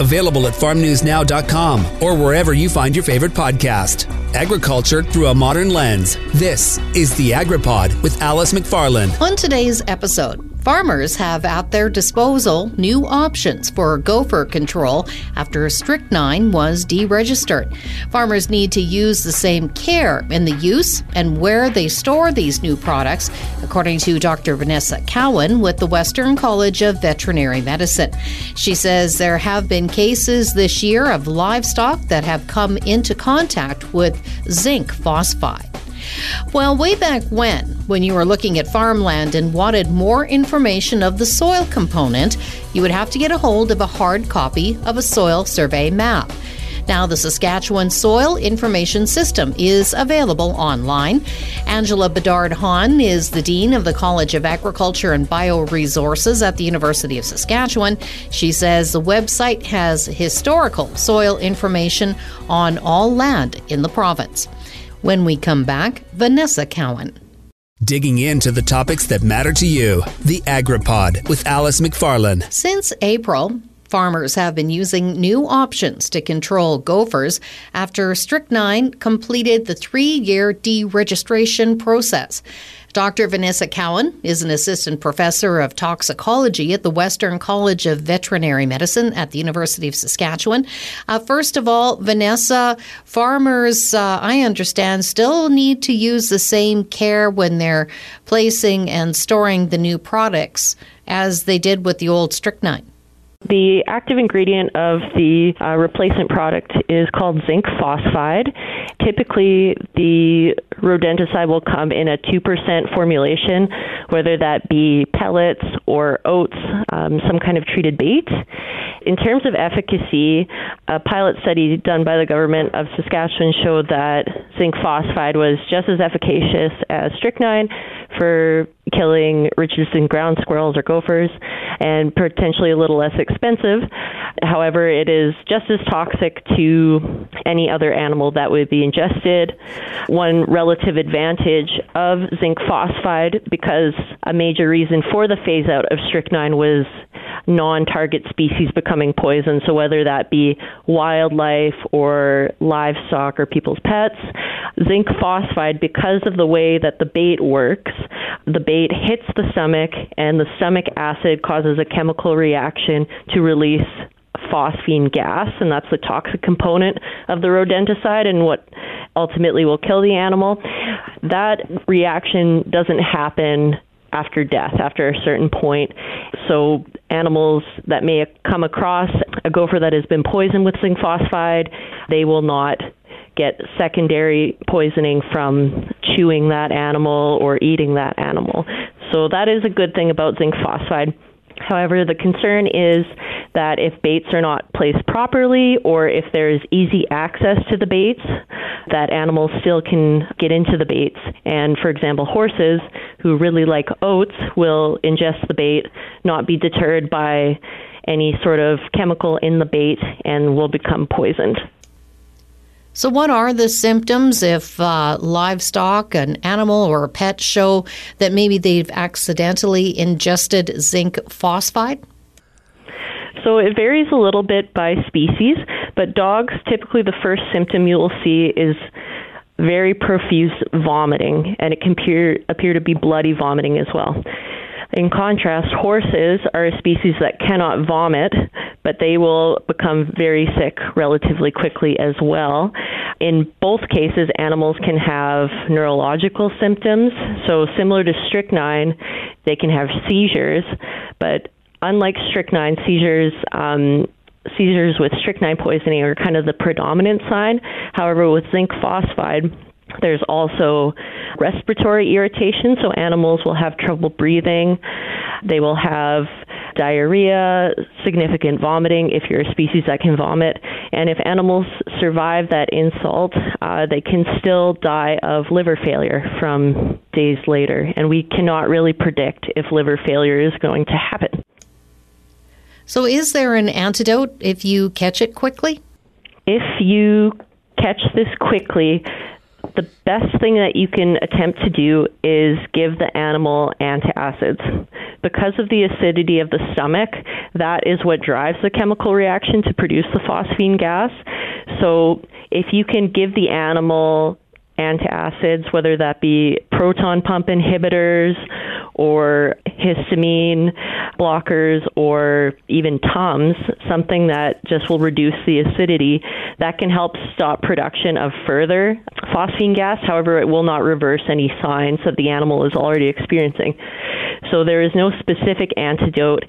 Available at farmnewsnow.com or wherever you find your favorite podcast. Agriculture through a modern lens. This is the AgriPod with Alice McFarland. On today's episode, Farmers have at their disposal new options for gopher control after strychnine was deregistered. Farmers need to use the same care in the use and where they store these new products, according to Dr. Vanessa Cowan with the Western College of Veterinary Medicine. She says there have been cases this year of livestock that have come into contact with zinc phosphide. Well, way back when, when you were looking at farmland and wanted more information of the soil component, you would have to get a hold of a hard copy of a soil survey map. Now, the Saskatchewan Soil Information System is available online. Angela Bedard Hahn is the Dean of the College of Agriculture and Bioresources at the University of Saskatchewan. She says the website has historical soil information on all land in the province. When we come back, Vanessa Cowan. Digging into the topics that matter to you. The AgriPod with Alice McFarland. Since April, Farmers have been using new options to control gophers after Strychnine completed the three year deregistration process. Dr. Vanessa Cowan is an assistant professor of toxicology at the Western College of Veterinary Medicine at the University of Saskatchewan. Uh, first of all, Vanessa, farmers, uh, I understand, still need to use the same care when they're placing and storing the new products as they did with the old strychnine. The active ingredient of the uh, replacement product is called zinc phosphide. Typically, the rodenticide will come in a 2% formulation, whether that be pellets or oats, um, some kind of treated bait. In terms of efficacy, a pilot study done by the government of Saskatchewan showed that zinc phosphide was just as efficacious as strychnine for killing Richardson ground squirrels or gophers and potentially a little less expensive. However, it is just as toxic to any other animal that would be ingested. One relative advantage of zinc phosphide, because a major reason for the phase out of strychnine was non target species becoming poison. So, whether that be wildlife or livestock or people's pets, zinc phosphide, because of the way that the bait works, the bait hits the stomach, and the stomach acid causes a chemical reaction to release phosphine gas, and that's the toxic component of the rodenticide and what ultimately will kill the animal. That reaction doesn't happen after death, after a certain point. So, animals that may come across a gopher that has been poisoned with zinc phosphide, they will not get secondary poisoning from chewing that animal or eating that animal. So, that is a good thing about zinc phosphide. However, the concern is that if baits are not placed properly or if there's easy access to the baits, that animals still can get into the baits. And for example, horses who really like oats will ingest the bait, not be deterred by any sort of chemical in the bait, and will become poisoned. So, what are the symptoms if uh, livestock, an animal, or a pet show that maybe they've accidentally ingested zinc phosphide? So, it varies a little bit by species, but dogs, typically the first symptom you will see is very profuse vomiting, and it can appear, appear to be bloody vomiting as well. In contrast, horses are a species that cannot vomit, but they will become very sick relatively quickly as well. In both cases, animals can have neurological symptoms. So, similar to strychnine, they can have seizures, but unlike strychnine, seizures um, seizures with strychnine poisoning are kind of the predominant sign. However, with zinc phosphide, there's also respiratory irritation, so animals will have trouble breathing. They will have diarrhea, significant vomiting if you're a species that can vomit. And if animals survive that insult, uh, they can still die of liver failure from days later. And we cannot really predict if liver failure is going to happen. So, is there an antidote if you catch it quickly? If you catch this quickly, the best thing that you can attempt to do is give the animal antacids. because of the acidity of the stomach, that is what drives the chemical reaction to produce the phosphine gas. So if you can give the animal antacids, whether that be proton pump inhibitors or histamine blockers or even Tums, something that just will reduce the acidity, that can help stop production of further phosphine gas. However, it will not reverse any signs that the animal is already experiencing. So there is no specific antidote.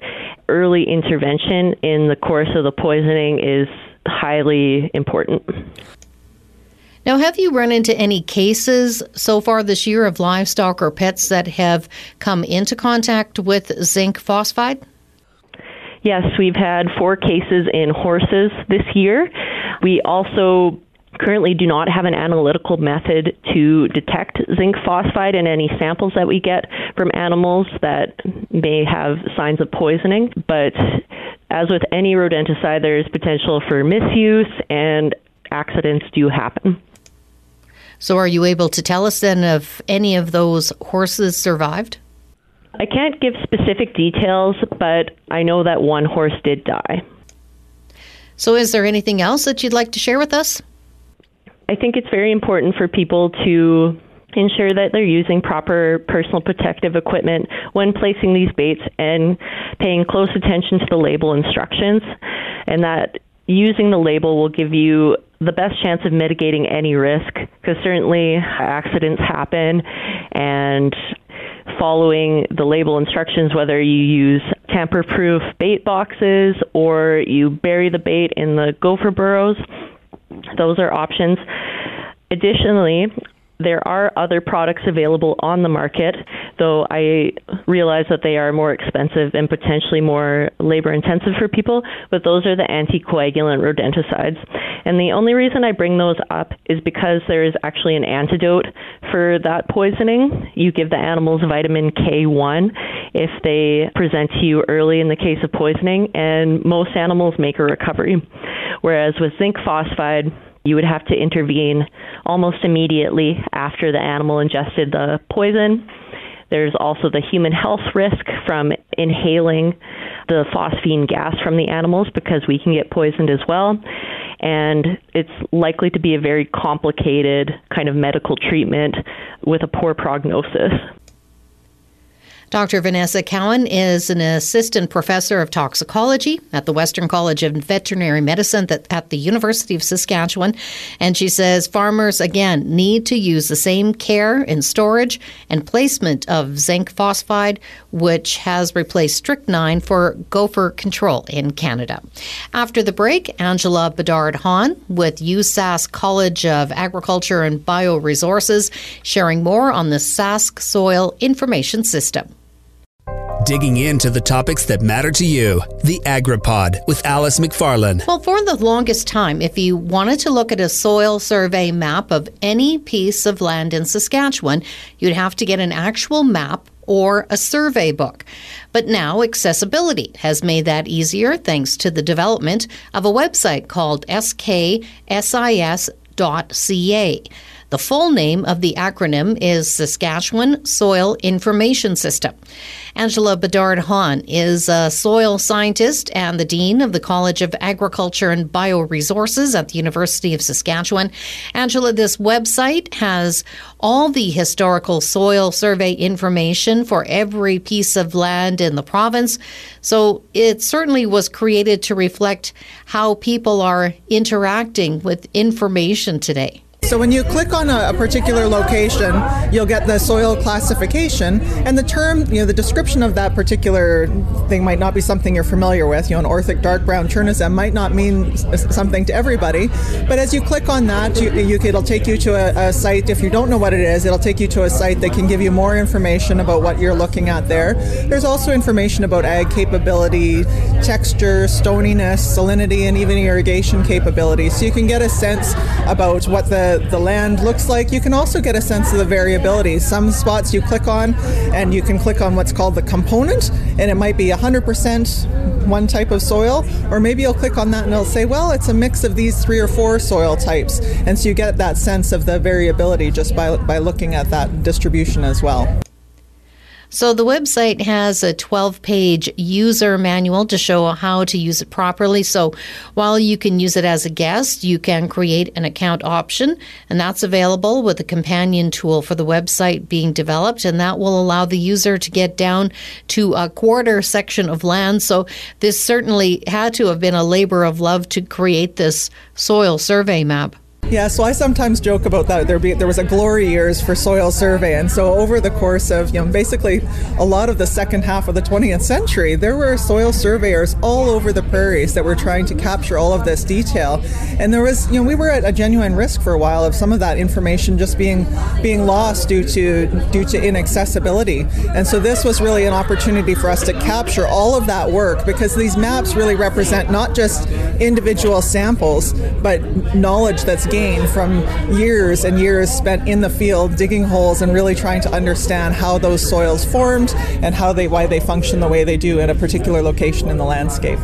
Early intervention in the course of the poisoning is highly important. Now, have you run into any cases so far this year of livestock or pets that have come into contact with zinc phosphide? Yes, we've had four cases in horses this year. We also currently do not have an analytical method to detect zinc phosphide in any samples that we get from animals that may have signs of poisoning. But as with any rodenticide, there is potential for misuse and accidents do happen. So, are you able to tell us then if any of those horses survived? I can't give specific details, but I know that one horse did die. So, is there anything else that you'd like to share with us? I think it's very important for people to ensure that they're using proper personal protective equipment when placing these baits and paying close attention to the label instructions, and that using the label will give you the best chance of mitigating any risk because certainly accidents happen and following the label instructions, whether you use tamper proof bait boxes or you bury the bait in the gopher burrows those are options. Additionally, there are other products available on the market, though I realize that they are more expensive and potentially more labor intensive for people, but those are the anticoagulant rodenticides. And the only reason I bring those up is because there is actually an antidote for that poisoning. You give the animals vitamin K1 if they present to you early in the case of poisoning, and most animals make a recovery. Whereas with zinc phosphide, you would have to intervene almost immediately after the animal ingested the poison. There's also the human health risk from inhaling the phosphine gas from the animals because we can get poisoned as well. And it's likely to be a very complicated kind of medical treatment with a poor prognosis. Dr. Vanessa Cowan is an assistant professor of toxicology at the Western College of Veterinary Medicine at the University of Saskatchewan. And she says farmers, again, need to use the same care in storage and placement of zinc phosphide, which has replaced strychnine for gopher control in Canada. After the break, Angela Bedard Hahn with USask College of Agriculture and Bioresources sharing more on the Sask Soil Information System digging into the topics that matter to you. The AgriPod with Alice McFarland. Well, for the longest time, if you wanted to look at a soil survey map of any piece of land in Saskatchewan, you'd have to get an actual map or a survey book. But now accessibility has made that easier thanks to the development of a website called sksis.ca. The full name of the acronym is Saskatchewan Soil Information System. Angela Bedard Hahn is a soil scientist and the Dean of the College of Agriculture and Bioresources at the University of Saskatchewan. Angela, this website has all the historical soil survey information for every piece of land in the province. So it certainly was created to reflect how people are interacting with information today. So when you click on a, a, particular location, you'll get the soil classification and the term, you know, the description of that particular thing might not be something you're familiar with. You know, an orthic dark brown chernozem might not mean something to everybody, but as you click on that, you, you it'll take you to a, a, site. If you don't know what it is, it'll take you to a site that can give you more information about what you're looking at there. There's also information about ag capability, texture, stoniness, salinity, and even irrigation capability. So you can get a sense about what the land looks like, you can also get a sense of the variability. Some spots you click on, and you can click on what's called the component, and it might be 100% one type of soil, or maybe you'll click on that and it'll say, well, it's a mix of these three or four soil types. And so you get that sense of the variability just by, by looking at that distribution as well. So the website has a 12 page user manual to show how to use it properly. So while you can use it as a guest, you can create an account option, and that's available with a companion tool for the website being developed, and that will allow the user to get down to a quarter section of land. So this certainly had to have been a labor of love to create this soil survey map. Yeah, so I sometimes joke about that. There be there was a glory years for soil survey, and so over the course of you know basically a lot of the second half of the 20th century, there were soil surveyors all over the prairies that were trying to capture all of this detail, and there was you know we were at a genuine risk for a while of some of that information just being being lost due to due to inaccessibility, and so this was really an opportunity for us to capture all of that work because these maps really represent not just individual samples but knowledge that's gained gain from years and years spent in the field digging holes and really trying to understand how those soils formed and how they why they function the way they do at a particular location in the landscape.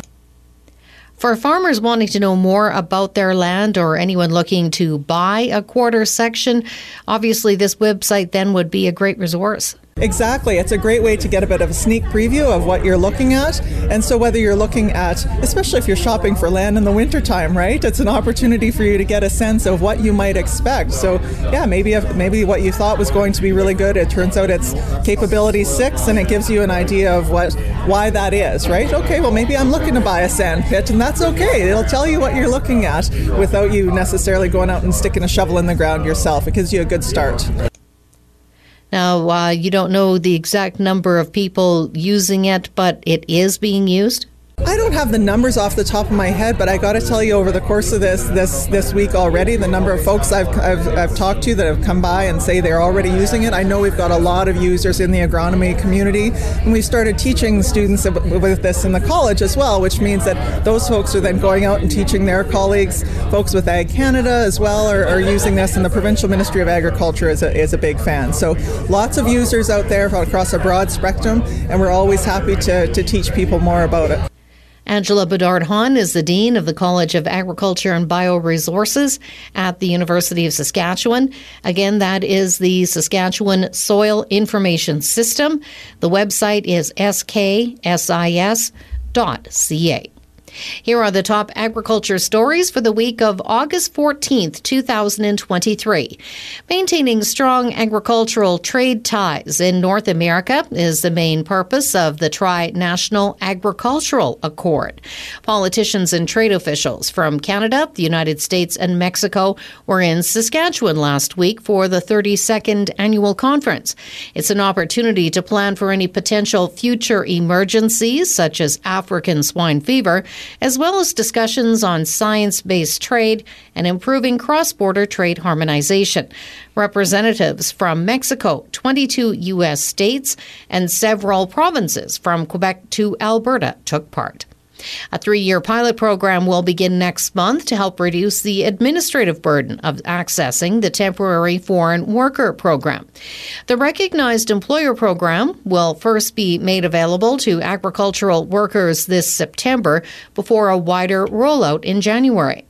For farmers wanting to know more about their land or anyone looking to buy a quarter section, obviously this website then would be a great resource. Exactly. It's a great way to get a bit of a sneak preview of what you're looking at. And so, whether you're looking at, especially if you're shopping for land in the wintertime, right? It's an opportunity for you to get a sense of what you might expect. So, yeah, maybe if, maybe what you thought was going to be really good, it turns out it's capability six, and it gives you an idea of what why that is, right? Okay, well, maybe I'm looking to buy a sand pit, and that's okay. It'll tell you what you're looking at without you necessarily going out and sticking a shovel in the ground yourself. It gives you a good start. Now, uh, you don't know the exact number of people using it, but it is being used? I don't have the numbers off the top of my head, but I got to tell you, over the course of this this this week already, the number of folks I've, I've, I've talked to that have come by and say they're already using it. I know we've got a lot of users in the agronomy community, and we've started teaching students with this in the college as well, which means that those folks are then going out and teaching their colleagues. Folks with Ag Canada as well are, are using this, and the provincial Ministry of Agriculture is a, is a big fan. So lots of users out there across a broad spectrum, and we're always happy to, to teach people more about it. Angela Bedard Hahn is the Dean of the College of Agriculture and Bioresources at the University of Saskatchewan. Again, that is the Saskatchewan Soil Information System. The website is sksis.ca. Here are the top agriculture stories for the week of August 14th, 2023. Maintaining strong agricultural trade ties in North America is the main purpose of the Tri National Agricultural Accord. Politicians and trade officials from Canada, the United States, and Mexico were in Saskatchewan last week for the 32nd annual conference. It's an opportunity to plan for any potential future emergencies, such as African swine fever, as well as discussions on science based trade and improving cross border trade harmonization. Representatives from Mexico, 22 U.S. states, and several provinces from Quebec to Alberta took part. A three year pilot program will begin next month to help reduce the administrative burden of accessing the temporary foreign worker program. The recognized employer program will first be made available to agricultural workers this September before a wider rollout in January.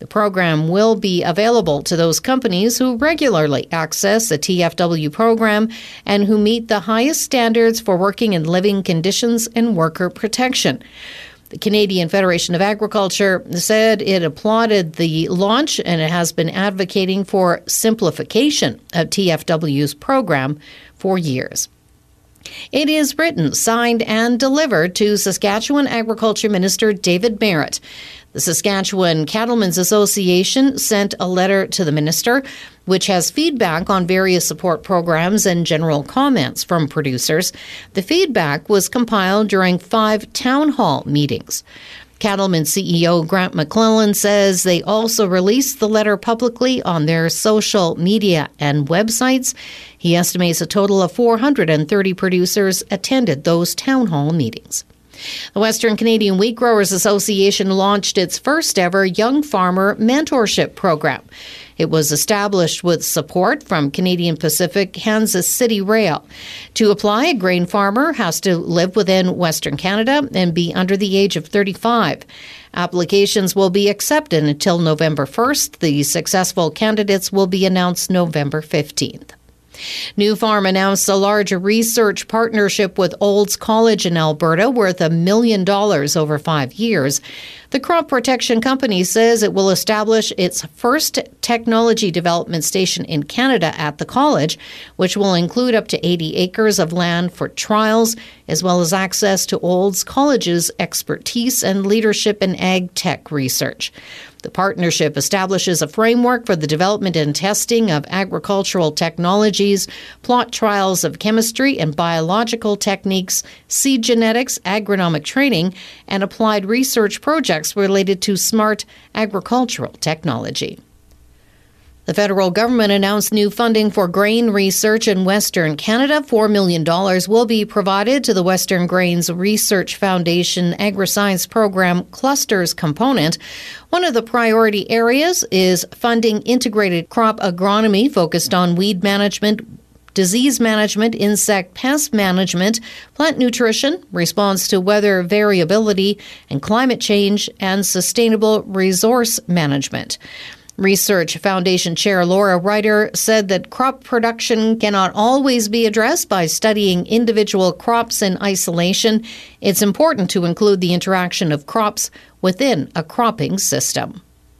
The program will be available to those companies who regularly access the TFW program and who meet the highest standards for working and living conditions and worker protection. The Canadian Federation of Agriculture said it applauded the launch and it has been advocating for simplification of TFW's program for years. It is written, signed, and delivered to Saskatchewan Agriculture Minister David Marit. The Saskatchewan Cattlemen's Association sent a letter to the minister, which has feedback on various support programs and general comments from producers. The feedback was compiled during five town hall meetings. Cattlemen CEO Grant McClellan says they also released the letter publicly on their social media and websites. He estimates a total of 430 producers attended those town hall meetings. The Western Canadian Wheat Growers Association launched its first ever Young Farmer Mentorship Program. It was established with support from Canadian Pacific Kansas City Rail. To apply, a grain farmer has to live within Western Canada and be under the age of 35. Applications will be accepted until November 1st. The successful candidates will be announced November 15th. Nufarm announced a large research partnership with Olds College in Alberta worth a million dollars over five years. The crop protection company says it will establish its first technology development station in Canada at the college, which will include up to 80 acres of land for trials, as well as access to Olds College's expertise and leadership in ag tech research. The partnership establishes a framework for the development and testing of agricultural technologies, plot trials of chemistry and biological techniques, seed genetics, agronomic training, and applied research projects related to smart agricultural technology. The federal government announced new funding for grain research in Western Canada. $4 million will be provided to the Western Grains Research Foundation AgriScience Program Clusters component. One of the priority areas is funding integrated crop agronomy focused on weed management, disease management, insect pest management, plant nutrition, response to weather variability and climate change, and sustainable resource management. Research Foundation Chair Laura Reiter said that crop production cannot always be addressed by studying individual crops in isolation. It's important to include the interaction of crops within a cropping system.